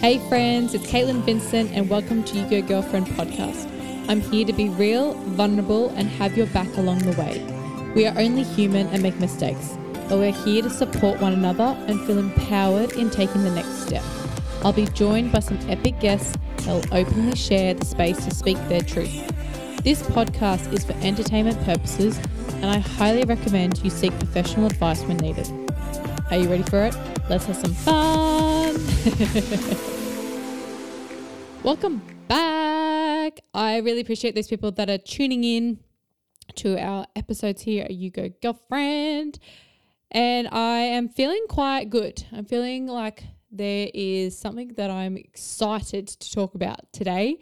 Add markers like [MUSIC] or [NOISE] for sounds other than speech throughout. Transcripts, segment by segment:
Hey friends, it's Katelin Vincent and welcome to You Go Girlfriend podcast. I'm here to be real, vulnerable, and have your back along the way. We are only human and make mistakes, but we're here to support one another and feel empowered in taking the next step. I'll be joined by some epic guests that will openly share the space to speak their truth. This podcast is for entertainment purposes, and I highly recommend you seek professional advice when needed. Are you ready for it? Let's have some fun! [LAUGHS] Welcome back. I really appreciate those people that are tuning in to our episodes here at You Go Girlfriend. And I am feeling quite good. I'm feeling like there is something that I'm excited to talk about today,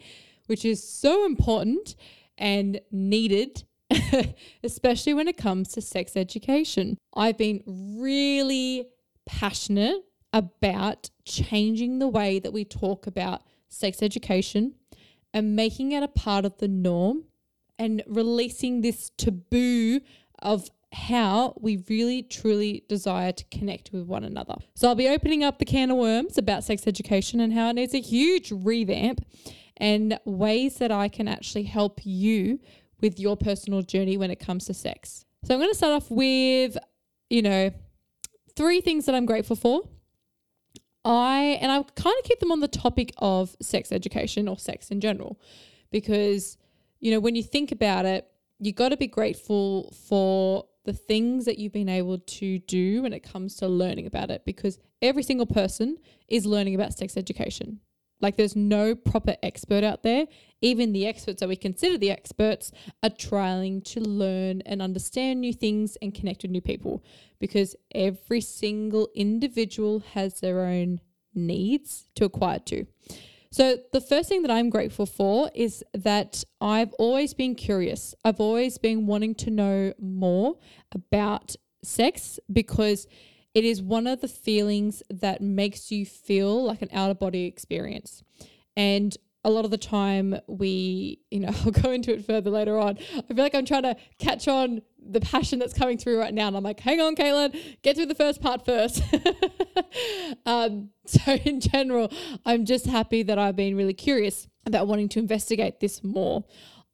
which is so important and needed, [LAUGHS] especially when it comes to sex education. I've been really passionate about changing the way that we talk about sex education and making it a part of the norm and releasing this taboo of how we really truly desire to connect with one another. So I'll be opening up the can of worms about sex education and how it needs a huge revamp and ways that I can actually help you with your personal journey when it comes to sex. So I'm going to start off with, you know, three things that I'm grateful for. I and I kind of keep them on the topic of sex education or sex in general. Because you know when you think about it you got to be grateful for the things that you've been able to do when it comes to learning about it because every single person is learning about sex education like there's no proper expert out there. Even the experts that we consider the experts are trying to learn and understand new things and connect with new people because every single individual has their own needs to acquire to. So, the first thing that I'm grateful for is that I've always been curious. I've always been wanting to know more about sex because it is one of the feelings that makes you feel like an out of body experience. And a lot of the time we, you know, [LAUGHS] I'll go into it further later on. I feel like I'm trying to catch on the passion that's coming through right now. And I'm like, hang on, Katelin, get through the first part first. [LAUGHS] um, so, [LAUGHS] in general, I'm just happy that I've been really curious about wanting to investigate this more.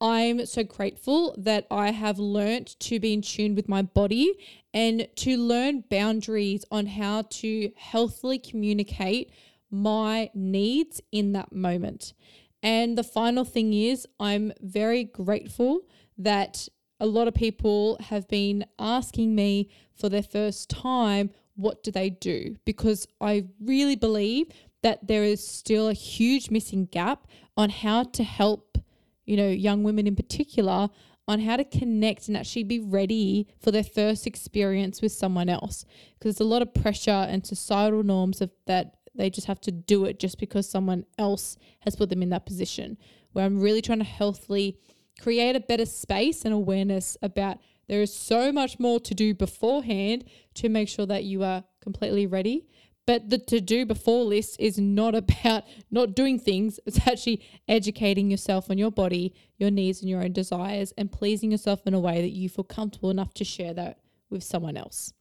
I'm so grateful that I have learnt to be in tune with my body and to learn boundaries on how to healthily communicate my needs in that moment. And the final thing is, I'm very grateful that a lot of people have been asking me for their first time, what do they do? Because I really believe that there is still a huge missing gap on how to help, you know, young women in particular on how to connect and actually be ready for their first experience with someone else. Because there's a lot of pressure and societal norms of that they just have to do it just because someone else has put them in that position. Where I'm really trying to healthily create a better space and awareness about there is so much more to do beforehand to make sure that you are completely ready but the to do before list is not about [LAUGHS] not doing things. It's actually educating yourself on your body, your needs, and your own desires, and pleasing yourself in a way that you feel comfortable enough to share that with someone else.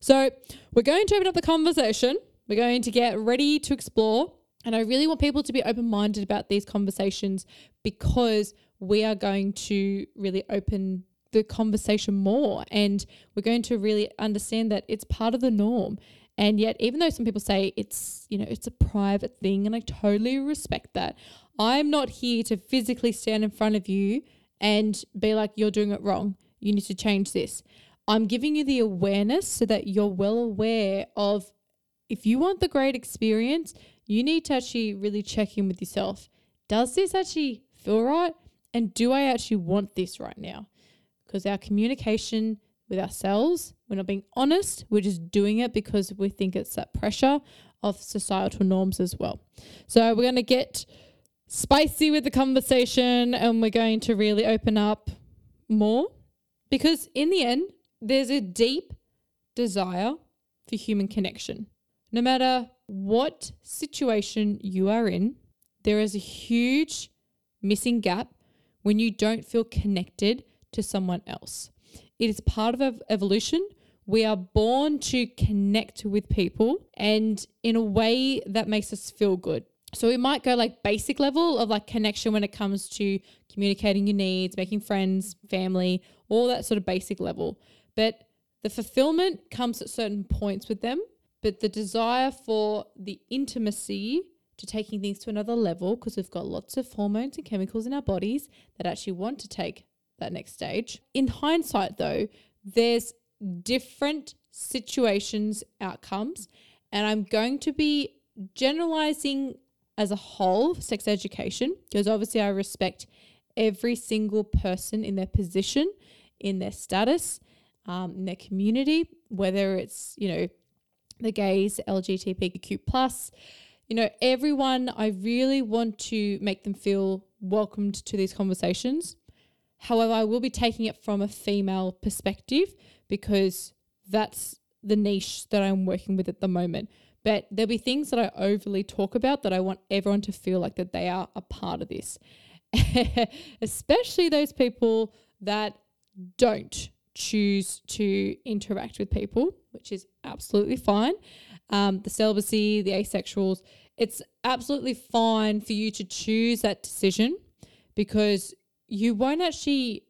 So, we're going to open up the conversation. We're going to get ready to explore. And I really want people to be open minded about these conversations because we are going to really open the conversation more and we're going to really understand that it's part of the norm and yet, even though some people say it's, you know, it's a private thing, and I totally respect that, I'm not here to physically stand in front of you and be like, you're doing it wrong. You need to change this. I'm giving you the awareness so that you're well aware of if you want the great experience, you need to actually really check in with yourself. Does this actually feel right? And do I actually want this right now? Because our communication with ourselves. We're not being honest. We're just doing it because we think it's that pressure of societal norms as well. So we're going to get spicy with the conversation and we're going to really open up more because in the end, there's a deep desire for human connection. No matter what situation you are in, there is a huge missing gap when you don't feel connected to someone else. It is part of evolution. We are born to connect with people and in a way that makes us feel good. So we might go like basic level of like connection when it comes to communicating your needs, making friends, family, all that sort of basic level. But the fulfillment comes at certain points with them, but the desire for the intimacy to taking things to another level because we've got lots of hormones and chemicals in our bodies that actually want to take that next stage. In hindsight though, there's different situations, outcomes, and I'm going to be generalizing as a whole sex education because obviously I respect every single person in their position, in their status, um, in their community, whether it's, you know, the gays, LGBTQ plus, you know, everyone, I really want to make them feel welcomed to these conversations. However, I will be taking it from a female perspective because that's the niche that I'm working with at the moment. But there'll be things that I overly talk about that I want everyone to feel like that they are a part of this. [LAUGHS] Especially those people that don't choose to interact with people, which is absolutely fine. Um, the celibacy, the asexuals, it's absolutely fine for you to choose that decision because you won't actually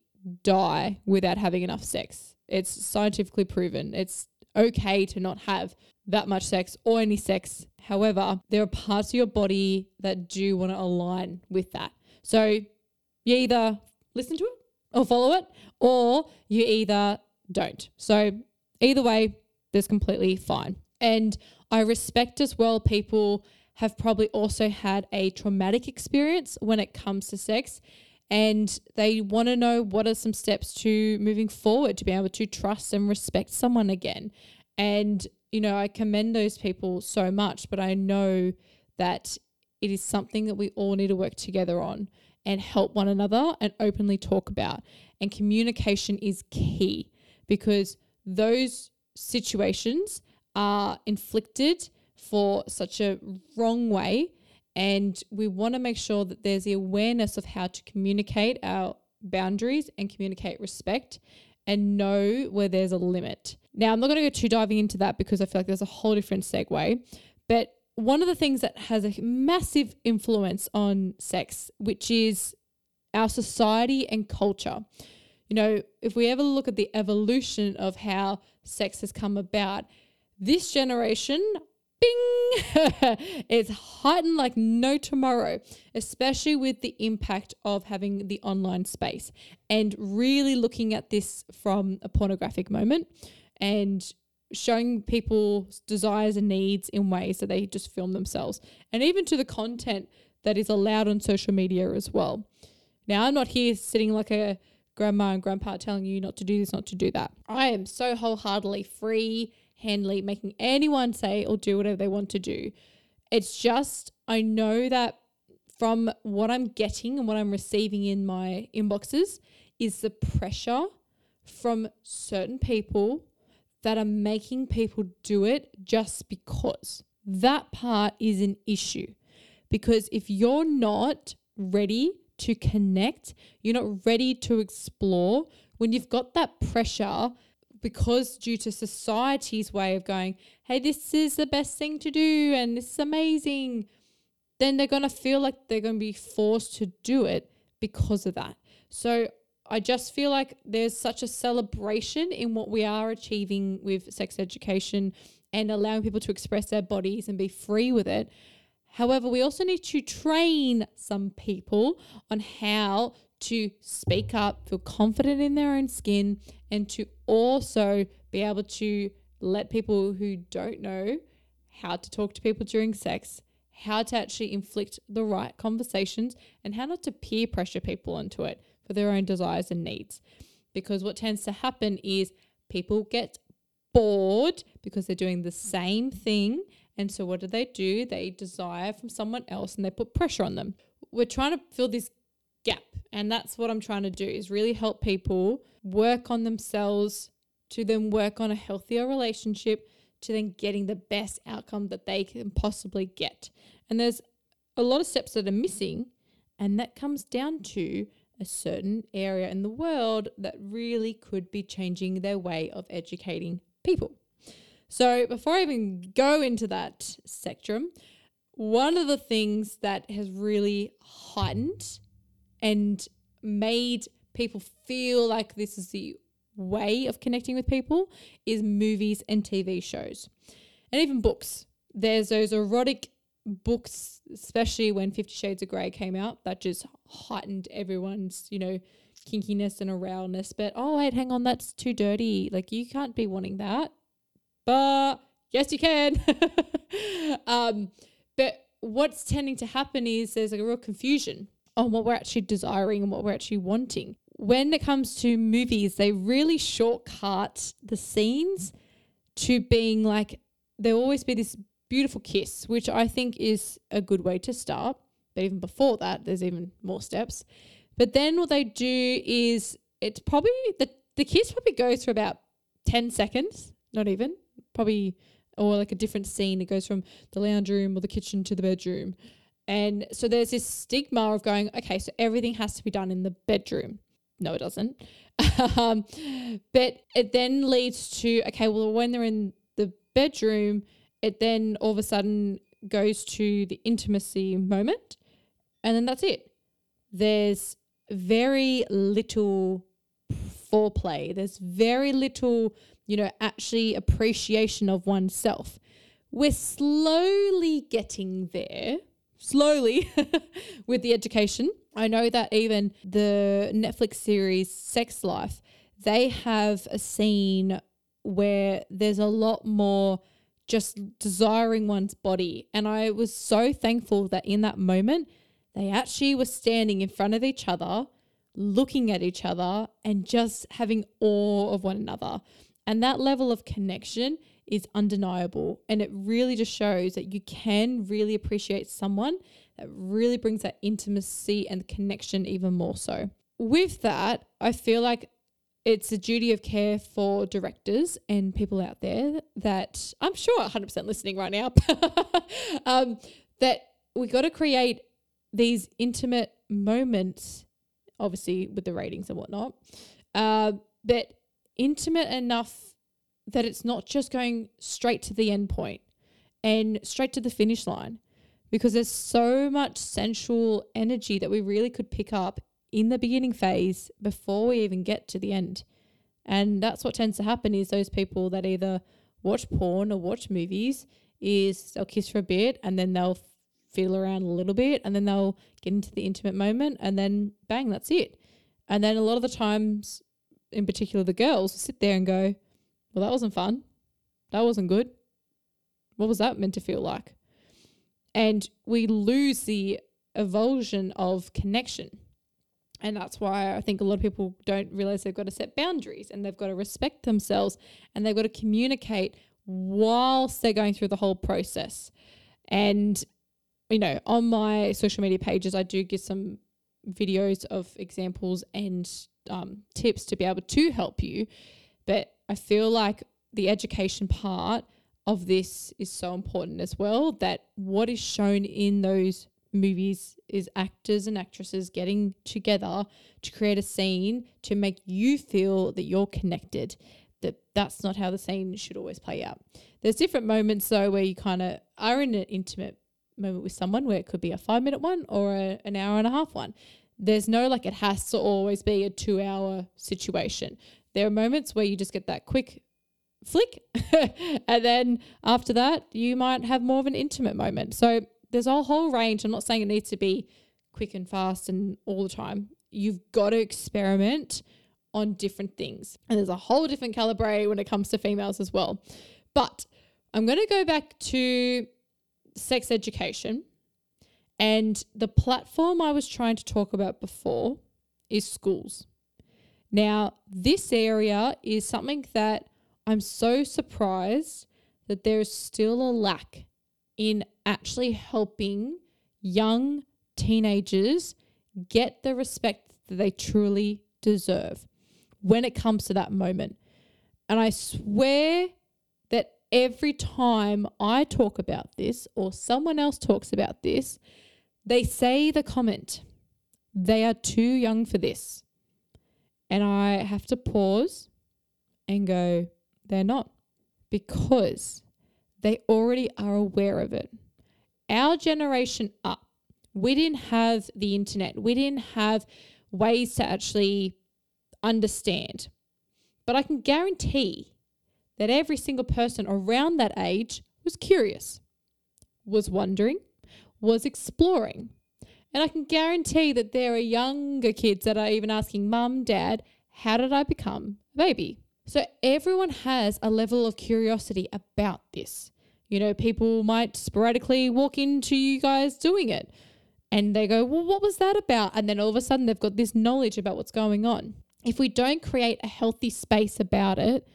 die without having enough sex. It's scientifically proven. It's okay to not have that much sex or any sex. However, there are parts of your body that do want to align with that. So you either listen to it or follow it, or you either don't. So either way, that's completely fine. And I respect as well people have probably also had a traumatic experience when it comes to sex and they want to know what are some steps to moving forward to be able to trust and respect someone again. And, you know, I commend those people so much, but I know that it is something that we all need to work together on and help one another and openly talk about. And communication is key because those situations are inflicted for such a wrong way and we want to make sure that there's the awareness of how to communicate our boundaries and communicate respect and know where there's a limit. Now, I'm not going to go too diving into that because I feel like there's a whole different segue. But one of the things that has a massive influence on sex, which is our society and culture. You know, if we ever look at the evolution of how sex has come about, this generation, bing, [LAUGHS] it's heightened like no tomorrow, especially with the impact of having the online space and really looking at this from a pornographic moment and showing people's desires and needs in ways that they just film themselves and even to the content that is allowed on social media as well. Now, I'm not here sitting like a grandma and grandpa telling you not to do this, not to do that. I am so wholeheartedly free handily making anyone say or do whatever they want to do. It's just, I know that from what I'm getting and what I'm receiving in my inboxes is the pressure from certain people that are making people do it just because. That part is an issue because if you're not ready to connect, you're not ready to explore, when you've got that pressure because due to society's way of going, hey, this is the best thing to do and this is amazing, then they're going to feel like they're going to be forced to do it because of that. So I just feel like there's such a celebration in what we are achieving with sex education and allowing people to express their bodies and be free with it. However, we also need to train some people on how to speak up, feel confident in their own skin, and to also be able to let people who don't know how to talk to people during sex, how to actually inflict the right conversations, and how not to peer pressure people into it for their own desires and needs. Because what tends to happen is people get bored because they're doing the same thing. And so, what do they do? They desire from someone else and they put pressure on them. We're trying to fill this gap. And that's what I'm trying to do is really help people work on themselves to then work on a healthier relationship to then getting the best outcome that they can possibly get. And there's a lot of steps that are missing and that comes down to a certain area in the world that really could be changing their way of educating people. So, before I even go into that spectrum, one of the things that has really heightened and made people feel like this is the way of connecting with people is movies and TV shows and even books. There's those erotic books, especially when Fifty Shades of Grey came out, that just heightened everyone's, you know, kinkiness and arousalness. But oh, wait, hang on, that's too dirty. Like, you can't be wanting that. But yes, you can. [LAUGHS] um, but what's tending to happen is there's like a real confusion on what we're actually desiring and what we're actually wanting. When it comes to movies, they really shortcut the scenes to being like, there'll always be this beautiful kiss, which I think is a good way to start. But even before that, there's even more steps. But then what they do is it's probably the the kiss probably goes for about 10 seconds, not even, probably or like a different scene. It goes from the lounge room or the kitchen to the bedroom. And so there's this stigma of going, okay, so everything has to be done in the bedroom. No, it doesn't. [LAUGHS] um, but it then leads to, okay, well, when they're in the bedroom, it then all of a sudden goes to the intimacy moment. And then that's it. There's very little foreplay. There's very little, you know, actually appreciation of oneself. We're slowly getting there, slowly [LAUGHS] with the education. I know that even the Netflix series Sex Life, they have a scene where there's a lot more just desiring one's body. And I was so thankful that in that moment, they actually were standing in front of each other, looking at each other, and just having awe of one another. And that level of connection is undeniable. And it really just shows that you can really appreciate someone that really brings that intimacy and connection even more so. With that, I feel like it's a duty of care for directors and people out there that I'm sure 100% listening right now [LAUGHS] um, that we got to create these intimate moments, obviously with the ratings and whatnot, uh, but intimate enough that it's not just going straight to the end point and straight to the finish line because there's so much sensual energy that we really could pick up in the beginning phase before we even get to the end. And that's what tends to happen is those people that either watch porn or watch movies is they'll kiss for a bit and then they'll feel around a little bit and then they'll get into the intimate moment and then bang, that's it. And then a lot of the times, in particular the girls, sit there and go, Well, that wasn't fun. That wasn't good. What was that meant to feel like? And we lose the evulsion of connection. And that's why I think a lot of people don't realize they've got to set boundaries and they've got to respect themselves and they've got to communicate whilst they're going through the whole process. And, you know, on my social media pages, I do give some videos of examples and um, tips to be able to help you. But I feel like the education part of this is so important as well that what is shown in those movies is actors and actresses getting together to create a scene to make you feel that you're connected that that's not how the scene should always play out. There's different moments though where you kind of are in an intimate moment with someone where it could be a five minute one or a, an hour and a half one there's no like it has to always be a two hour situation there are moments where you just get that quick flick [LAUGHS] and then after that you might have more of an intimate moment so there's a whole range. I'm not saying it needs to be quick and fast and all the time. You've got to experiment on different things. And there's a whole different calibre when it comes to females as well. But I'm going to go back to sex education. And the platform I was trying to talk about before is schools. Now, this area is something that I'm so surprised that there is still a lack in actually helping young teenagers get the respect that they truly deserve when it comes to that moment. And I swear that every time I talk about this or someone else talks about this, they say the comment, they are too young for this. And I have to pause and go, they're not. Because they already are aware of it. our generation up, we didn't have the internet. We didn't have ways to actually understand. But I can guarantee that every single person around that age was curious, was wondering, was exploring. And I can guarantee that there are younger kids that are even asking, Mum, Dad, how did I become a baby? So everyone has a level of curiosity about this. You know, people might sporadically walk into you guys doing it and they go, Well, what was that about? And then all of a sudden they've got this knowledge about what's going on. If we don't create a healthy space about it,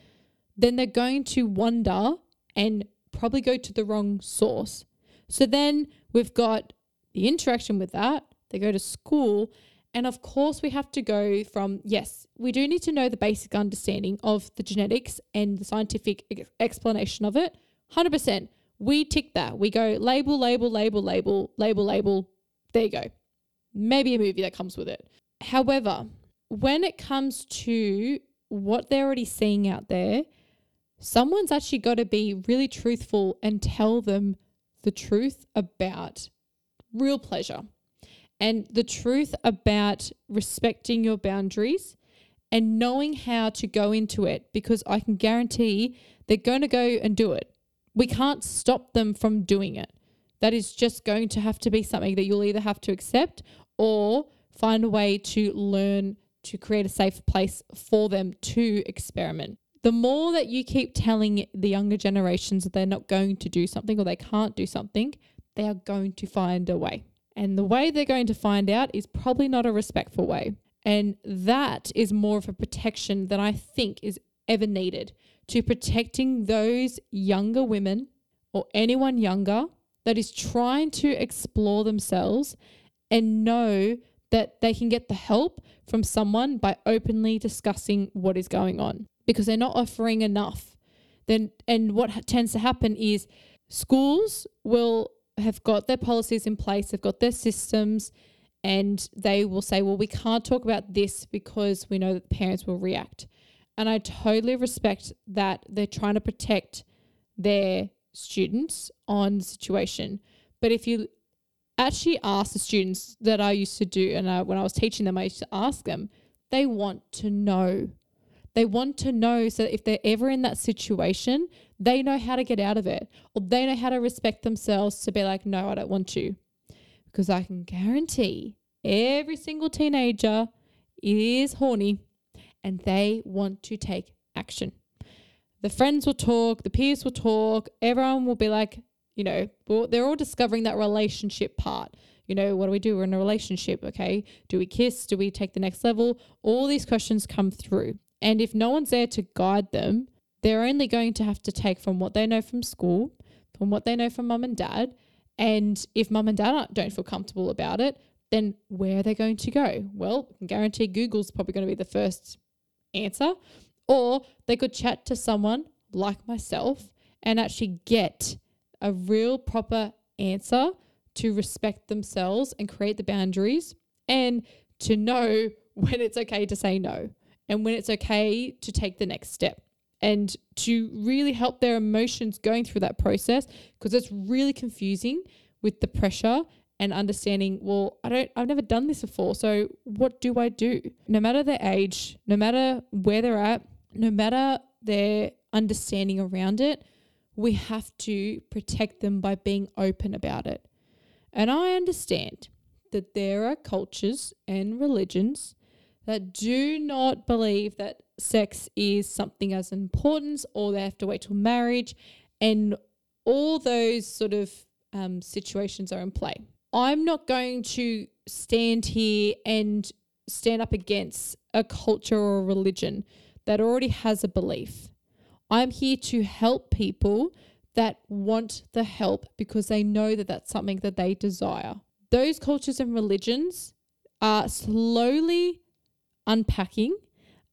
then they're going to wonder and probably go to the wrong source. So then we've got the interaction with that. They go to school. And of course, we have to go from yes, we do need to know the basic understanding of the genetics and the scientific ex- explanation of it. 100%. We tick that. We go label, label, label, label, label, label. There you go. Maybe a movie that comes with it. However, when it comes to what they're already seeing out there, someone's actually got to be really truthful and tell them the truth about real pleasure and the truth about respecting your boundaries and knowing how to go into it because I can guarantee they're going to go and do it. We can't stop them from doing it. That is just going to have to be something that you'll either have to accept or find a way to learn to create a safe place for them to experiment. The more that you keep telling the younger generations that they're not going to do something or they can't do something, they are going to find a way. And the way they're going to find out is probably not a respectful way. And that is more of a protection than I think is ever needed to protecting those younger women or anyone younger that is trying to explore themselves and know that they can get the help from someone by openly discussing what is going on because they're not offering enough. Then and what tends to happen is schools will have got their policies in place, they've got their systems, and they will say, well, we can't talk about this because we know that parents will react. And I totally respect that they're trying to protect their students on the situation. But if you actually ask the students that I used to do, and I, when I was teaching them, I used to ask them, they want to know. They want to know so if they're ever in that situation, they know how to get out of it or they know how to respect themselves to be like, no, I don't want to. Because I can guarantee every single teenager is horny and they want to take action. The friends will talk, the peers will talk, everyone will be like, you know, they're all discovering that relationship part. You know, what do we do? We're in a relationship, okay? Do we kiss? Do we take the next level? All these questions come through. And if no one's there to guide them, they're only going to have to take from what they know from school, from what they know from mum and dad. And if mum and dad don't feel comfortable about it, then where are they going to go? Well, I can guarantee Google's probably going to be the first answer. Or they could chat to someone like myself and actually get a real proper answer to respect themselves and create the boundaries and to know [LAUGHS] when it's okay to say no and when it's okay to take the next step. And to really help their emotions going through that process because it's really confusing with the pressure and understanding well i don't i've never done this before so what do i do? No matter their age no matter where they're at no matter their understanding around it we have to protect them by being open about it. And i understand that there are cultures and religions that do not believe that sex is something as important or they have to wait till marriage and all those sort of um, situations are in play. I'm not going to stand here and stand up against a culture or a religion that already has a belief. I'm here to help people that want the help because they know that that's something that they desire. Those cultures and religions are slowly unpacking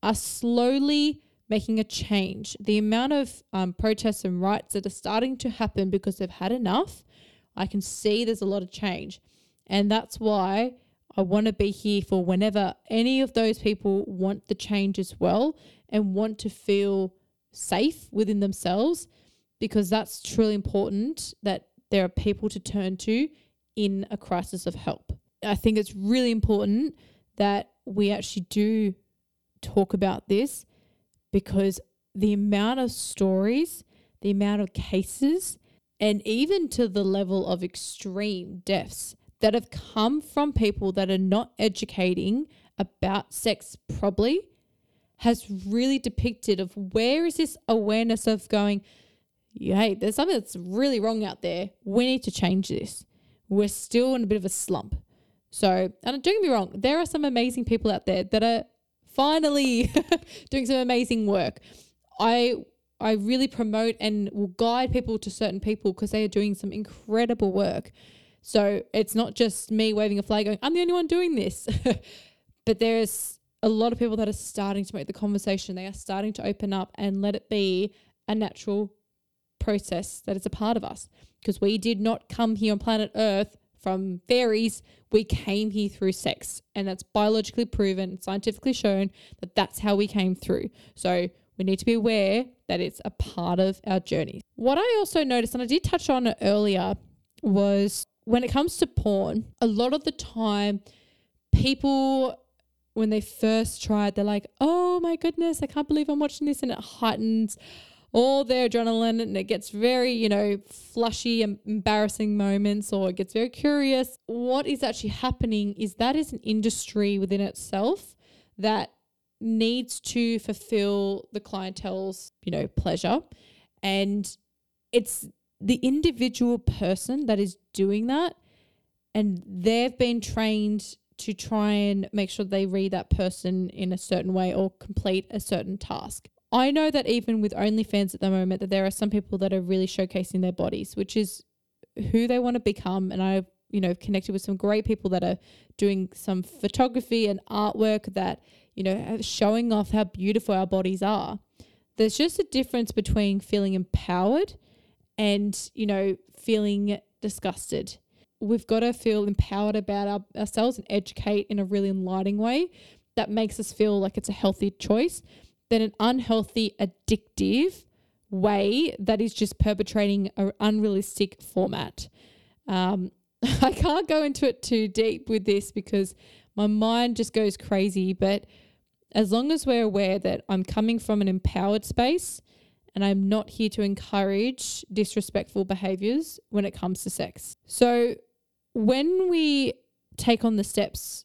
are slowly making a change. The amount of um, protests and riots that are starting to happen because they've had enough, I can see there's a lot of change. And that's why I want to be here for whenever any of those people want the change as well and want to feel safe within themselves, because that's truly important that there are people to turn to in a crisis of help. I think it's really important that we actually do talk about this because the amount of stories, the amount of cases, and even to the level of extreme deaths that have come from people that are not educating about sex probably has really depicted of where is this awareness of going, hey, there's something that's really wrong out there. We need to change this. We're still in a bit of a slump. So, and don't get me wrong, there are some amazing people out there that are finally [LAUGHS] doing some amazing work. I I really promote and will guide people to certain people because they are doing some incredible work. So it's not just me waving a flag going, I'm the only one doing this. [LAUGHS] but there's a lot of people that are starting to make the conversation. They are starting to open up and let it be a natural process that is a part of us. Because we did not come here on planet Earth from fairies. We came here through sex. And that's biologically proven, scientifically shown that that's how we came through. So we need to be aware that it's a part of our journey. What I also noticed, and I did touch on it earlier, was when it comes to porn, a lot of the time, people, when they first try it, they're like, oh my goodness, I can't believe I'm watching this. And it heightens all their adrenaline and it gets very, you know, flushy and embarrassing moments or it gets very curious. What is actually happening is that is an industry within itself that needs to fulfill the clientele's, you know, pleasure. And it's the individual person that is doing that and they've been trained to try and make sure they read that person in a certain way or complete a certain task. I know that even with OnlyFans at the moment that there are some people that are really showcasing their bodies, which is who they want to become and I've you know connected with some great people that are doing some photography and artwork that you know showing off how beautiful our bodies are. There's just a difference between feeling empowered and, you know, feeling disgusted. We've got to feel empowered about our, ourselves and educate in a really enlightening way that makes us feel like it's a healthy choice than an unhealthy, addictive way that is just perpetrating an unrealistic format. Um, [LAUGHS] I can't go into it too deep with this because my mind just goes crazy. But as long as we're aware that I'm coming from an empowered space and I'm not here to encourage disrespectful behaviors when it comes to sex. So, when we take on the steps,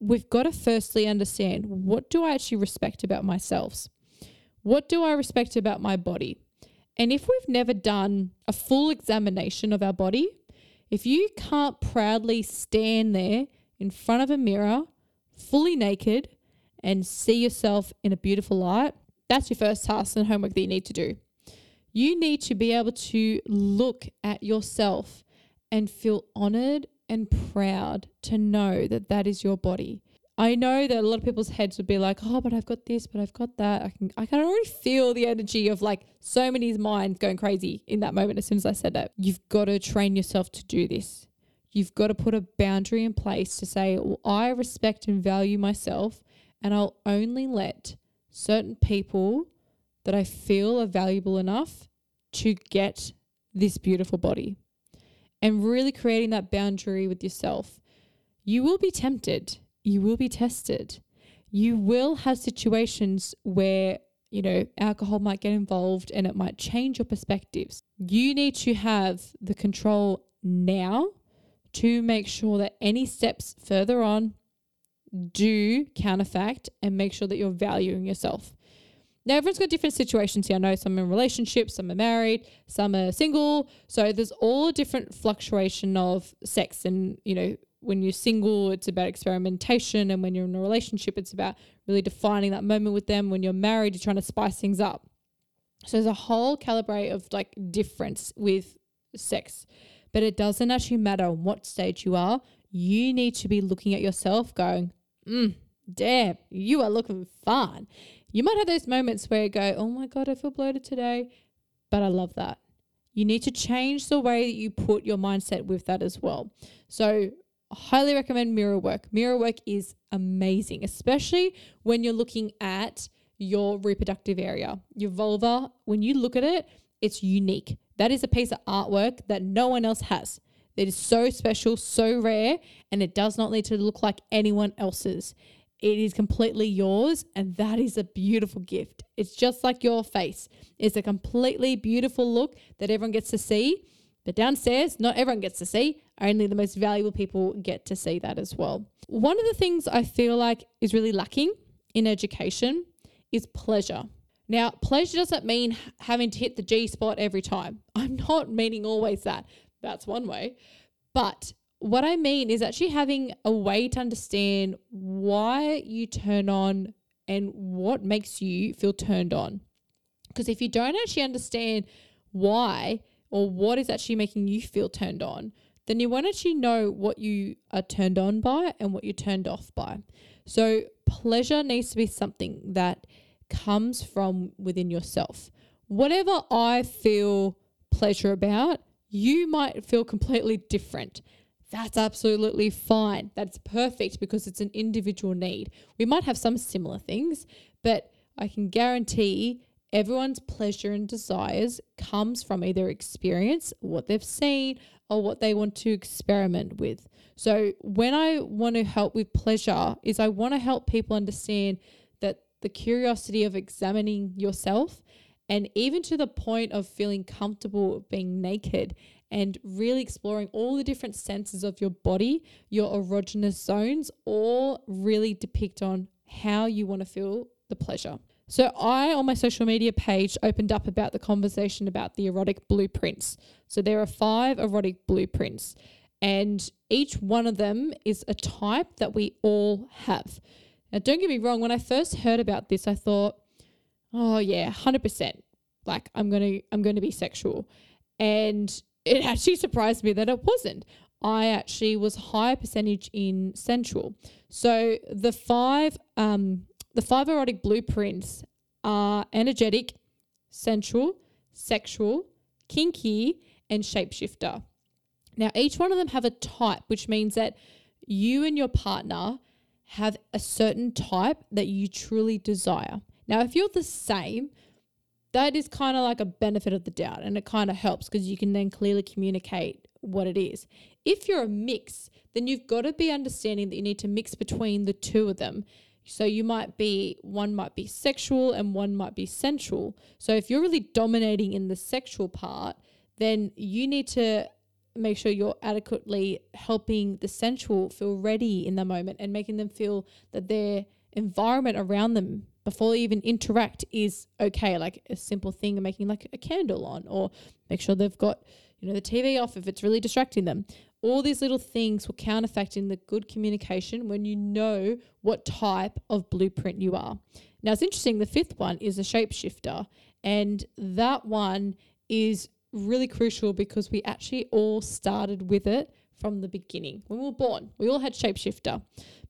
we've got to firstly understand what do I actually respect about myself? What do I respect about my body? And if we've never done a full examination of our body, if you can't proudly stand there in front of a mirror, fully naked, and see yourself in a beautiful light, that's your first task and homework that you need to do. You need to be able to look at yourself and feel honored and proud to know that that is your body. I know that a lot of people's heads would be like, "Oh, but I've got this, but I've got that." I can I can already feel the energy of like so many minds going crazy in that moment as soon as I said that. You've got to train yourself to do this. You've got to put a boundary in place to say, well, "I respect and value myself, and I'll only let certain people that I feel are valuable enough to get this beautiful body. And really creating that boundary with yourself. You will be tempted, you will be tested. You will have situations where, you know, alcohol might get involved and it might change your perspectives. You need to have the control now to make sure that any steps further on do counterfact and make sure that you're valuing yourself. Now, everyone's got different situations here. I know some are in relationships, some are married, some are single. So there's all a different fluctuation of sex. And, you know, when you're single, it's about experimentation. And when you're in a relationship, it's about really defining that moment with them. When you're married, you're trying to spice things up. So there's a whole calibrate of like difference with sex. But it doesn't actually matter what stage you are. You need to be looking at yourself going, mm, damn, you are looking fine. You might have those moments where you go, oh my God, I feel bloated today. But I love that. You need to change the way that you put your mindset with that as well. So, highly recommend mirror work. Mirror work is amazing, especially when you're looking at your reproductive area. Your vulva, when you look at it, it's unique. That is a piece of artwork that no one else has. It is so special, so rare, and it does not need to look like anyone else's. It is completely yours, and that is a beautiful gift. It's just like your face. It's a completely beautiful look that everyone gets to see. But downstairs, not everyone gets to see. Only the most valuable people get to see that as well. One of the things I feel like is really lacking in education is pleasure. Now, pleasure doesn't mean having to hit the G spot every time. [LAUGHS] I'm not meaning always that. That's one way. But what I mean is actually having a way to understand why you turn on and what makes you feel turned on. Because if you don't actually understand why or what is actually making you feel turned on, then you won't actually know what you are turned on by and what you're turned off by. So, pleasure needs to be something that comes from within yourself. Whatever I feel pleasure about, you might feel completely different. That's absolutely fine. That's perfect because it's an individual need. We might have some similar things, but I can guarantee everyone's pleasure and desires comes from either experience, what they've seen, or what they want to experiment with. So when I want to help with pleasure is I want to help people understand that the curiosity of examining yourself and even to the point of feeling comfortable being naked and really exploring all the different senses of your body, your erogenous zones, all really depict on how you want to feel the pleasure. So, I on my social media page opened up about the conversation about the erotic blueprints. So, there are five erotic blueprints, and each one of them is a type that we all have. Now, don't get me wrong, when I first heard about this, I thought, oh, yeah, 100%. Like, I'm going to, I'm going to be sexual. And it actually surprised me that it wasn't. I actually was higher percentage in sensual. So the five um the five erotic blueprints are energetic, sensual, sexual, kinky, and shapeshifter. Now each one of them have a type, which means that you and your partner have a certain type that you truly desire. Now if you're the same, that is kind of like a benefit of the doubt and it kind of helps because you can then clearly communicate what it is. If you're a mix, then you've got to be understanding that you need to mix between the two of them. So you might be one might be sexual and one might be sensual. So if you're really dominating in the sexual part, then you need to make sure you're adequately helping the sensual feel ready in the moment and making them feel that their environment around them before they even interact is okay. Like a simple thing making like a candle on or make sure they've got, you know, the TV off if it's really distracting them. All these little things will counteract in the good communication when you know what type of blueprint you are. Now it's interesting, the fifth one is a shapeshifter, and that one is really crucial because we actually all started with it from the beginning. When we were born, we all had shapeshifter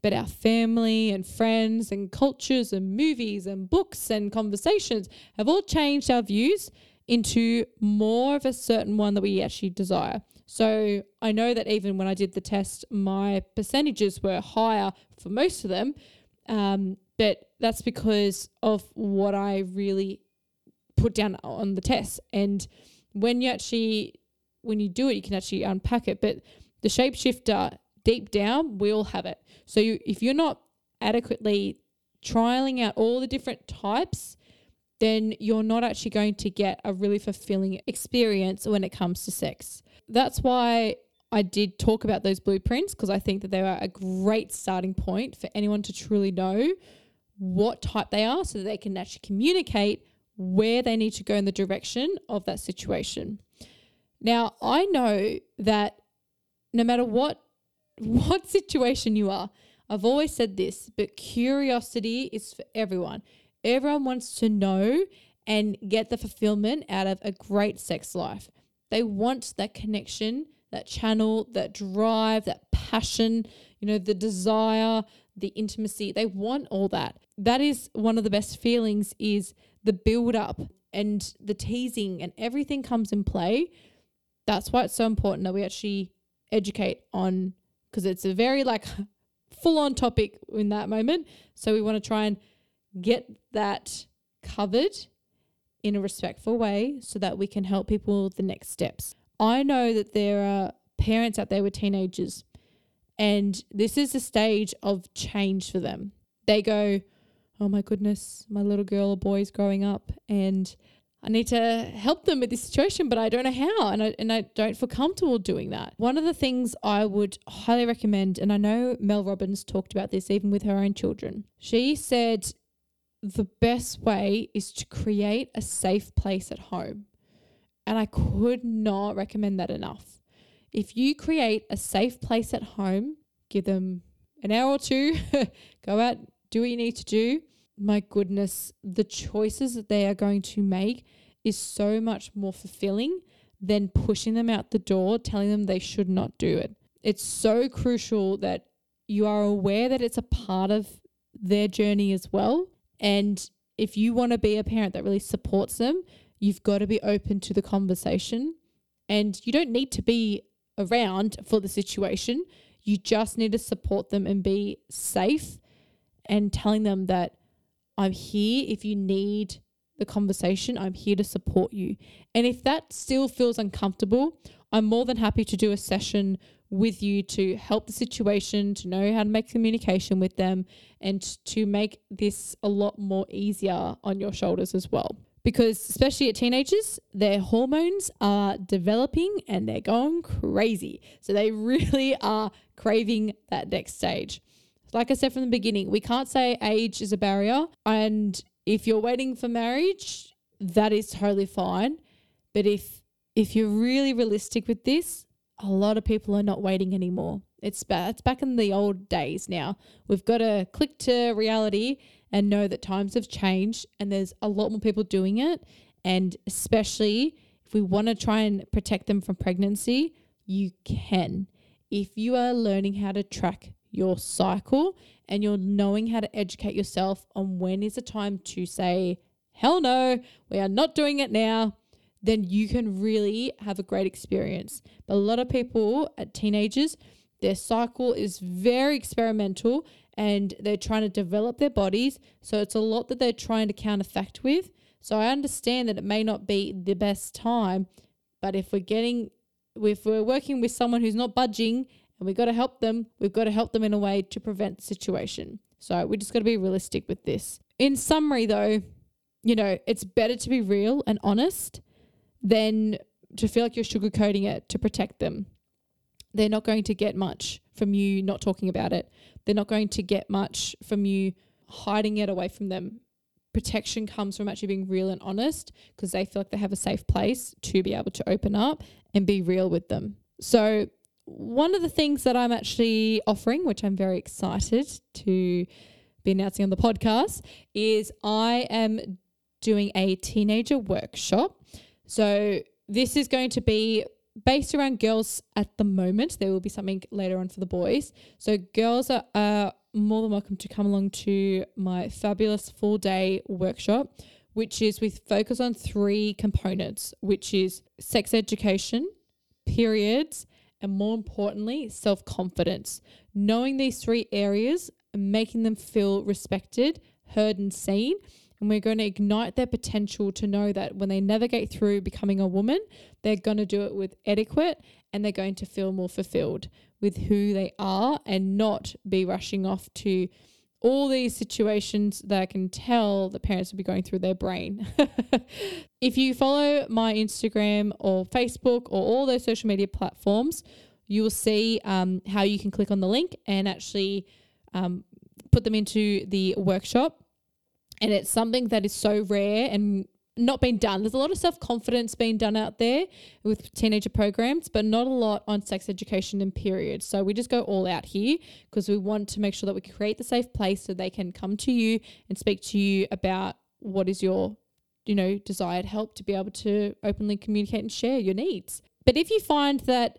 but our family and friends and cultures and movies and books and conversations have all changed our views into more of a certain one that we actually desire. So I know that even when I did the test, my percentages were higher for most of them, um, but that's because of what I really put down on the test. And when you actually, when you do it, you can actually unpack it. But the shapeshifter, deep down, we all have it. So you, if you're not adequately trialing out all the different types, then you're not actually going to get a really fulfilling experience when it comes to sex. That's why I did talk about those blueprints because I think that they are a great starting point for anyone to truly know what type they are so that they can actually communicate where they need to go in the direction of that situation. Now, I know that no matter what what situation you are. I've always said this, but curiosity is for everyone. Everyone wants to know and get the fulfillment out of a great sex life. They want that connection, that channel, that drive, that passion, you know, the desire, the intimacy. They want all that. That is one of the best feelings is the build up and the teasing and everything comes in play. That's why it's so important that we actually educate on because it's a very like [LAUGHS] full on topic in that moment. So we want to try and get that covered in a respectful way so that we can help people the next steps. I know that there are parents out there with teenagers, and this is a stage of change for them. They go, Oh my goodness, my little girl or boy is growing up, and I need to help them with this situation, but I don't know how, and I, and I don't feel comfortable doing that. One of the things I would highly recommend, and I know Mel Robbins talked about this even with her own children, she said the best way is to create a safe place at home. And I could not recommend that enough. If you create a safe place at home, give them an hour or two, [LAUGHS] go out, do what you need to do. My goodness, the choices that they are going to make is so much more fulfilling than pushing them out the door, telling them they should not do it. It's so crucial that you are aware that it's a part of their journey as well. And if you want to be a parent that really supports them, you've got to be open to the conversation. And you don't need to be around for the situation. You just need to support them and be safe and telling them that I'm here if you need the conversation. I'm here to support you. And if that still feels uncomfortable, I'm more than happy to do a session with you to help the situation, to know how to make communication with them, and to make this a lot more easier on your shoulders as well. Because, especially at teenagers, their hormones are developing and they're going crazy. So, they [LAUGHS] really are craving that next stage. Like I said from the beginning, we can't say age is a barrier. And if you're waiting for marriage, that is totally fine. But if if you're really realistic with this, a lot of people are not waiting anymore. It's back, it's back in the old days now. We've got to click to reality and know that times have changed and there's a lot more people doing it. And especially if we want to try and protect them from pregnancy, you can. If you are learning how to track your cycle and you're knowing how to educate yourself on when is the time to say, hell no, we are not doing it now then you can really have a great experience. But a lot of people at teenagers, their cycle is very experimental and they're trying to develop their bodies. So it's a lot that they're trying to counterfact with. So I understand that it may not be the best time, but if we're getting, if we're working with someone who's not budging and we've got to help them, we've got to help them in a way to prevent the situation. So we just got to be realistic with this. In summary, though, you know, it's better to be real and honest than to feel like you're sugarcoating it to protect them. They're not going to get much from you not talking about it. They're not going to get much from you hiding it away from them. Protection comes from actually being real and honest because they feel like they have a safe place to be able to open up and be real with them. So, one of the things that I'm actually offering, which I'm very excited to be announcing on the podcast, is I am doing a teenager workshop so this is going to be based around girls at the moment. There will be something later on for the boys. So girls are, are more than welcome to come along to my fabulous full day workshop, which is with focus on three components, which is sex education, periods, and more importantly, self confidence. Knowing these three areas and making them feel respected, heard, and seen and we're going to ignite their potential to know that when they navigate through becoming a woman, they're going to do it with adequate and they're going to feel more fulfilled with who they are and not be rushing off to all these situations that I can tell the parents will be going through their brain. [LAUGHS] if you follow my Instagram or Facebook or all those social media platforms, you will see um, how you can click on the link and actually um, put them into the workshop and it's something that is so rare and not been done. There's a lot of self confidence being done out there with teenager programs, but not a lot on sex education and periods. So we just go all out here because we want to make sure that we create the safe place so they can come to you and speak to you about what is your, you know, desired help to be able to openly communicate and share your needs. But if you find that,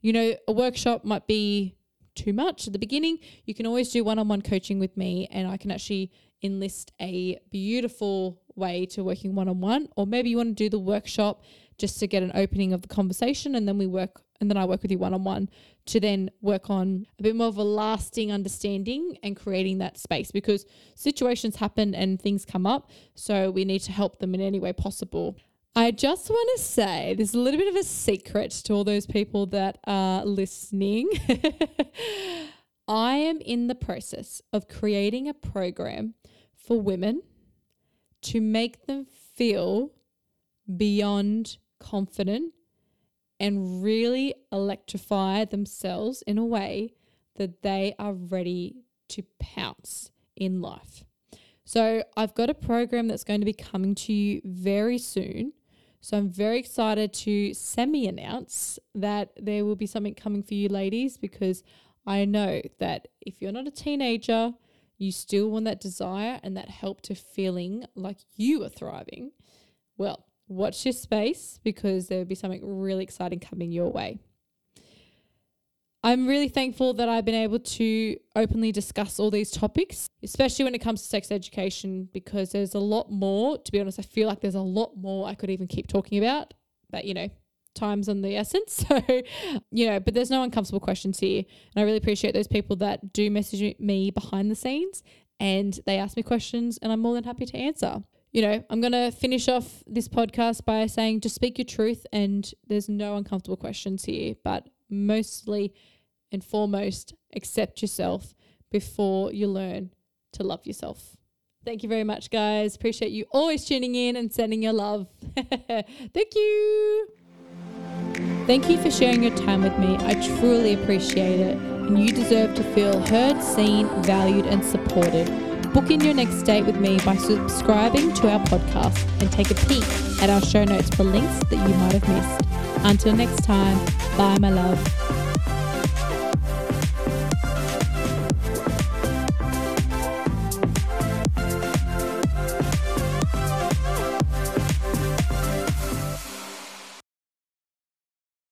you know, a workshop might be too much at the beginning, you can always do one on one coaching with me and I can actually enlist a beautiful way to working one on one, or maybe you want to do the workshop just to get an opening of the conversation. And then we work, and then I work with you one on one to then work on a bit more of a lasting understanding and creating that space because situations happen and things come up. So we need to help them in any way possible. I just want to say there's a little bit of a secret to all those people that are listening. [LAUGHS] I am in the process of creating a program for women to make them feel beyond confident and really electrify themselves in a way that they are ready to pounce in life. So, I've got a program that's going to be coming to you very soon. So, I'm very excited to semi announce that there will be something coming for you, ladies, because I know that if you're not a teenager, you still want that desire and that help to feeling like you are thriving. Well, watch your space because there will be something really exciting coming your way. I'm really thankful that I've been able to openly discuss all these topics, especially when it comes to sex education, because there's a lot more. To be honest, I feel like there's a lot more I could even keep talking about, but you know, time's on the essence. [LAUGHS] So, you know, but there's no uncomfortable questions here. And I really appreciate those people that do message me behind the scenes and they ask me questions, and I'm more than happy to answer you know, I'm going to finish off this podcast by saying just speak your truth and there's no uncomfortable questions here, but mostly and foremost, accept yourself before you learn to love yourself. Thank you very much, guys. Appreciate you always tuning in and sending your love. [LAUGHS] Thank you. Thank you for sharing your time with me. I truly appreciate it. And you deserve to feel heard, seen, valued, and supported. Book in your next date with me by subscribing to our podcast and take a peek at our show notes for links that you might have missed. Until next time, bye, my love.